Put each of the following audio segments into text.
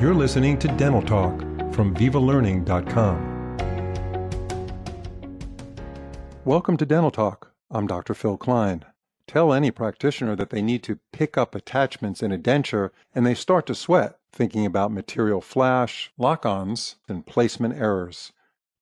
You're listening to Dental Talk from VivaLearning.com. Welcome to Dental Talk. I'm Dr. Phil Klein. Tell any practitioner that they need to pick up attachments in a denture and they start to sweat thinking about material flash, lock ons, and placement errors.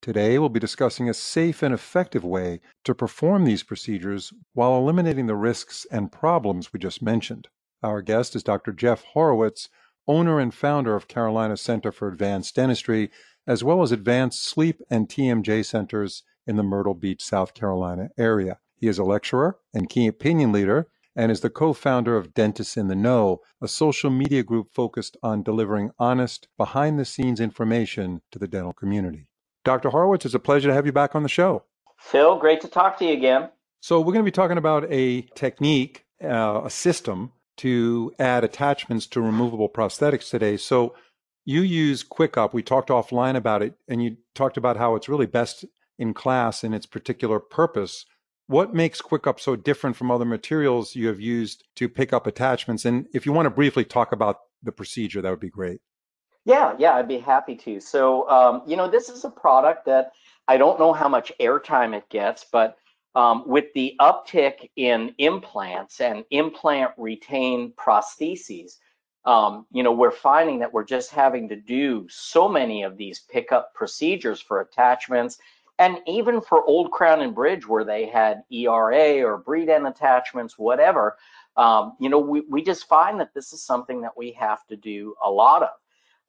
Today, we'll be discussing a safe and effective way to perform these procedures while eliminating the risks and problems we just mentioned. Our guest is Dr. Jeff Horowitz, owner and founder of Carolina Center for Advanced Dentistry, as well as Advanced Sleep and TMJ centers in the Myrtle Beach, South Carolina area. He is a lecturer and key opinion leader and is the co founder of Dentists in the Know, a social media group focused on delivering honest, behind the scenes information to the dental community. Dr. Horowitz, it's a pleasure to have you back on the show. Phil, great to talk to you again. So, we're going to be talking about a technique, uh, a system to add attachments to removable prosthetics today. So you use QuickUp. We talked offline about it, and you talked about how it's really best in class in its particular purpose. What makes QuickUp so different from other materials you have used to pick up attachments? And if you want to briefly talk about the procedure, that would be great. Yeah, yeah, I'd be happy to. So, um, you know, this is a product that I don't know how much airtime it gets, but um, with the uptick in implants and implant retained prostheses, um, you know, we're finding that we're just having to do so many of these pickup procedures for attachments and even for old crown and bridge where they had ERA or Bredent attachments, whatever. Um, you know, we, we just find that this is something that we have to do a lot of.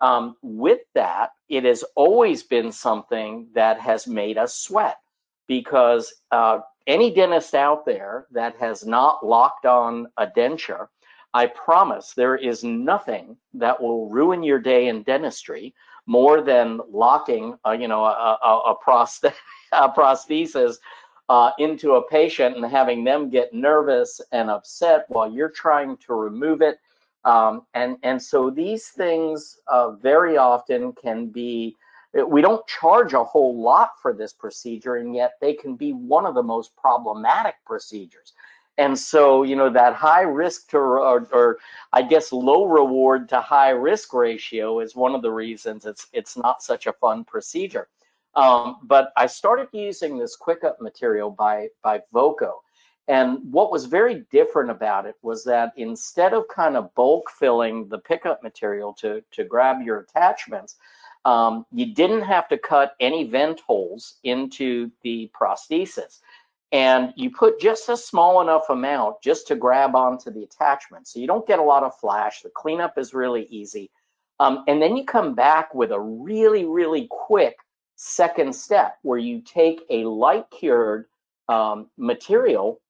Um, with that, it has always been something that has made us sweat because uh, any dentist out there that has not locked on a denture, I promise there is nothing that will ruin your day in dentistry more than locking, a, you know, a, a, a, a prosthesis uh, into a patient and having them get nervous and upset while you're trying to remove it. Um, and and so these things uh, very often can be we don't charge a whole lot for this procedure, and yet they can be one of the most problematic procedures. And so, you know, that high risk to, or, or, I guess low reward to high risk ratio is one of the reasons it's it's not such a fun procedure. Um, but I started using this QuickUp material by by Voco, and what was very different about it was that instead of kind of bulk filling the pickup material to to grab your attachments, um, you didn't have to cut any vent holes into the prosthesis. And you put just a small enough amount just to grab onto the attachment. So you don't get a lot of flash. The cleanup is really easy. Um, and then you come back with a really, really quick second step where you take a light cured um, material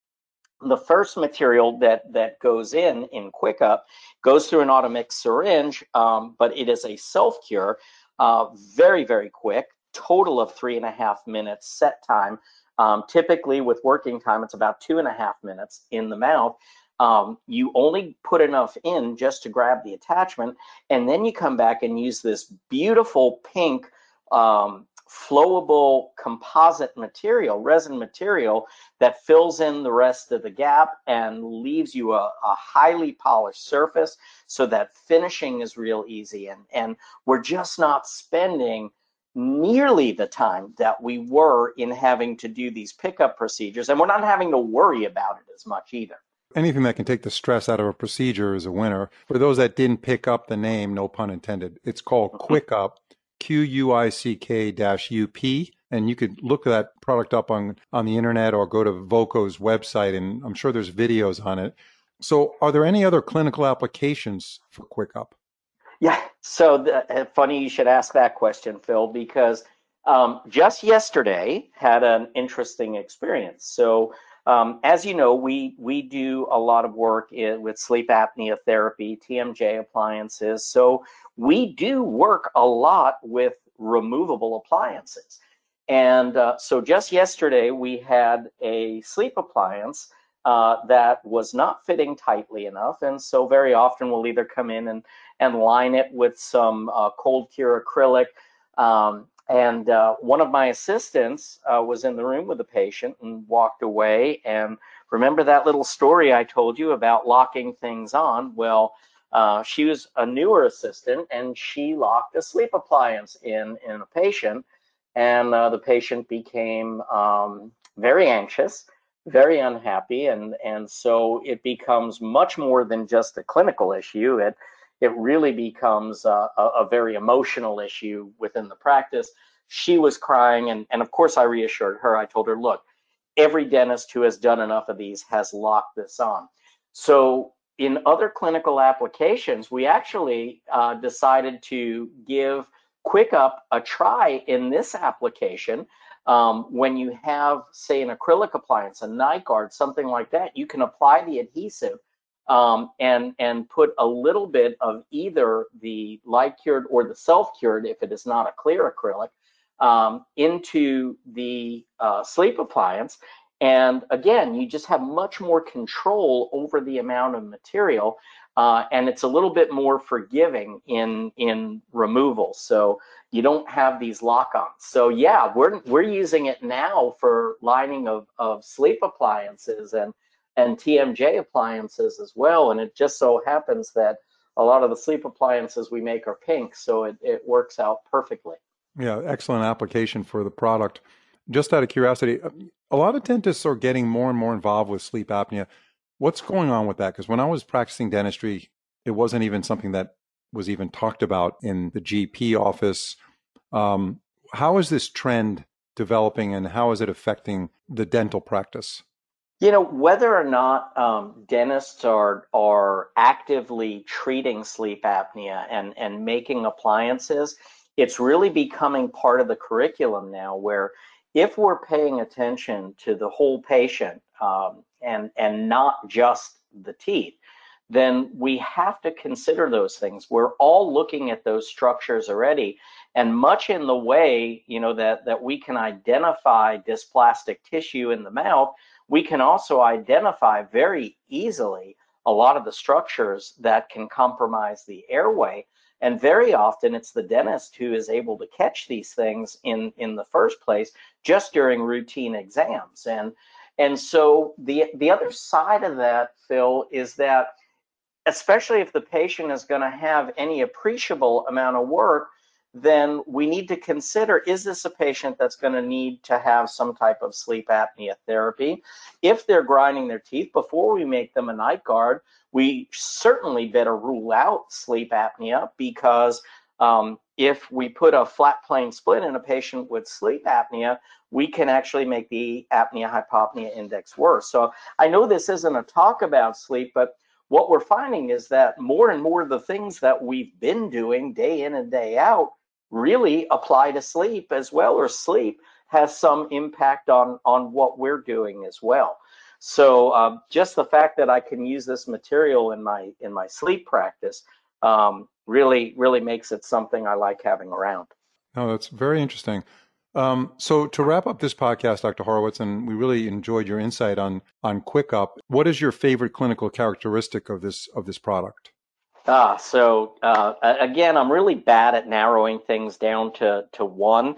the first material that that goes in in QuickUp goes through an automix syringe, um, but it is a self cure uh, very, very quick, total of three and a half minutes set time. Um, typically, with working time, it's about two and a half minutes in the mouth. Um, you only put enough in just to grab the attachment, and then you come back and use this beautiful pink um, flowable composite material, resin material that fills in the rest of the gap and leaves you a, a, highly polished surface so that finishing is real easy. And, and we're just not spending nearly the time that we were in having to do these pickup procedures. And we're not having to worry about it as much either. Anything that can take the stress out of a procedure is a winner. For those that didn't pick up the name, no pun intended, it's called mm-hmm. QuickUp Q U I C K U P. And you could look that product up on, on the internet or go to Voco's website, and I'm sure there's videos on it. So, are there any other clinical applications for QuickUp? Yeah, so the, uh, funny you should ask that question, Phil, because um, just yesterday had an interesting experience. So, um, as you know, we we do a lot of work in, with sleep apnea therapy, TMJ appliances. So we do work a lot with removable appliances. And uh, so just yesterday, we had a sleep appliance uh, that was not fitting tightly enough. And so very often we'll either come in and, and line it with some uh, cold cure acrylic. Um, and uh, one of my assistants uh, was in the room with the patient and walked away. And remember that little story I told you about locking things on? Well, uh, she was a newer assistant and she locked a sleep appliance in in a patient, and uh, the patient became um, very anxious, very unhappy, and and so it becomes much more than just a clinical issue. It it really becomes a, a, very emotional issue within the practice. She was crying, and and of course I reassured her. I told her, look, every dentist who has done enough of these has locked this on. So in other clinical applications, we actually uh, decided to give QuickUp a try in this application. Um, when you have, say, an acrylic appliance, a night guard, something like that, you can apply the adhesive um, and and put a little bit of either the light cured or the self cured, if it is not a clear acrylic, um, into the uh, sleep appliance, and again, you just have much more control over the amount of material, uh, and it's a little bit more forgiving in in removal. So you don't have these lock-ons. So yeah, we're we're using it now for lining of of sleep appliances and and TMJ appliances as well. And it just so happens that a lot of the sleep appliances we make are pink, so it, it works out perfectly. Yeah, excellent application for the product. Just out of curiosity, a lot of dentists are getting more and more involved with sleep apnea. What's going on with that? Because when I was practicing dentistry, it wasn't even something that was even talked about in the GP office. Um, how is this trend developing and how is it affecting the dental practice? You know, whether or not um, dentists are are actively treating sleep apnea and and making appliances, it's really becoming part of the curriculum now, where if we're paying attention to the whole patient um, and and not just the teeth, then we have to consider those things. We're all looking at those structures already, and much in the way you know that that we can identify dysplastic tissue in the mouth, we can also identify very easily a lot of the structures that can compromise the airway and very often it's the dentist who is able to catch these things in, in the first place just during routine exams. And and so the the other side of that, Phil, is that especially if the patient is going to have any appreciable amount of work, then we need to consider is this a patient that's going to need to have some type of sleep apnea therapy? If they're grinding their teeth before we make them a night guard, we certainly better rule out sleep apnea because um, if we put a flat plane splint in a patient with sleep apnea, we can actually make the apnea hypopnea index worse. So I know this isn't a talk about sleep, but what we're finding is that more and more of the things that we've been doing day in and day out really apply to sleep as well, or sleep has some impact on on what we're doing as well. So um, just the fact that I can use this material in my in my sleep practice um, really really makes it something I like having around. Oh, that's very interesting. Um, so to wrap up this podcast, Dr. Horowitz, and we really enjoyed your insight on on QuickUp. What is your favorite clinical characteristic of this of this product? Ah, so uh, again, I'm really bad at narrowing things down to to one,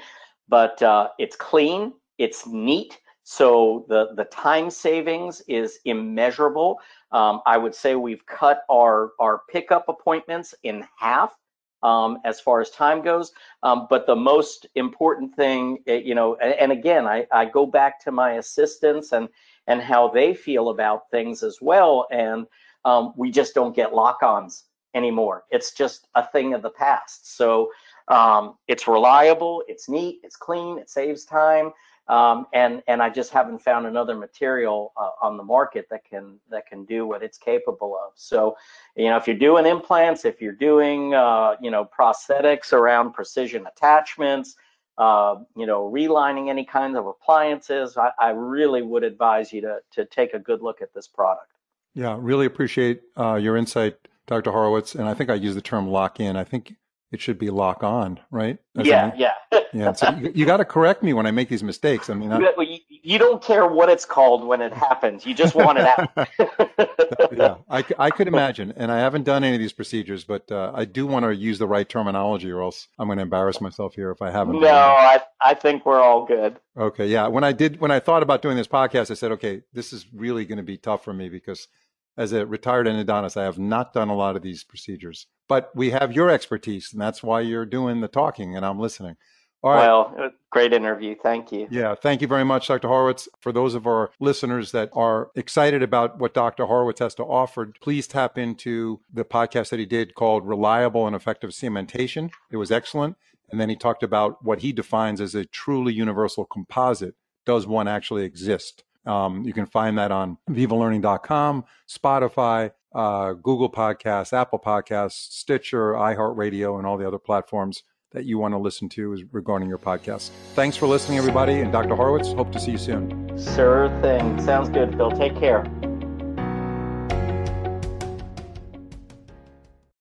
but uh, it's clean, it's neat. So the the time savings is immeasurable. Um, I would say we've cut our our pickup appointments in half um, as far as time goes. Um, but the most important thing, eh, you know, and, again, I, I go back to my assistants and and how they feel about things as well. And um, we just don't get lock-ons anymore. It's just a thing of the past. So um, it's reliable, it's neat, it's clean, it saves time, um, and and I just haven't found another material uh, on the market that can that can do what it's capable of. So, you know, if you're doing implants, if you're doing uh, you know prosthetics around precision attachments. Uh, you know, relining any kinds of appliances, I, I, really would advise you to to take a good look at this product. Yeah, really appreciate uh, your insight Dr. Horowitz, and I think I use the term lock in. I think it should be lock on, right? As yeah, yeah. yeah. So you, you got to correct me when I make these mistakes. I mean, I, you, you, don't care what it's called when it happens. You just want it out. yeah, I, I could imagine, and I haven't done any of these procedures, but uh, I do want to use the right terminology, or else I'm going to embarrass myself here if I haven't. No, I I think we're all good. Okay, yeah. When I did, when I thought about doing this podcast, I said, okay, this is really going to be tough for me because as a retired endodontist, I have not done a lot of these procedures, but we have your expertise, and that's why you're doing the talking and I'm listening. All right. Well, great interview. Thank you. Yeah, thank you very much, Dr. Horowitz. For those of our listeners that are excited about what Dr. Horowitz has to offer, please tap into the podcast that he did called Reliable and Effective Cementation. It was excellent. And then he talked about what he defines as a truly universal composite. Does one actually exist? Um, you can find that on vivalearning.com, Spotify, uh, Google Podcasts, Apple Podcasts, Stitcher, iHeartRadio, and all the other platforms that you want to listen to regarding your podcast. Thanks for listening, everybody. And Dr. Horowitz, hope to see you soon. Sure thing. Sounds good, Phil. Take care.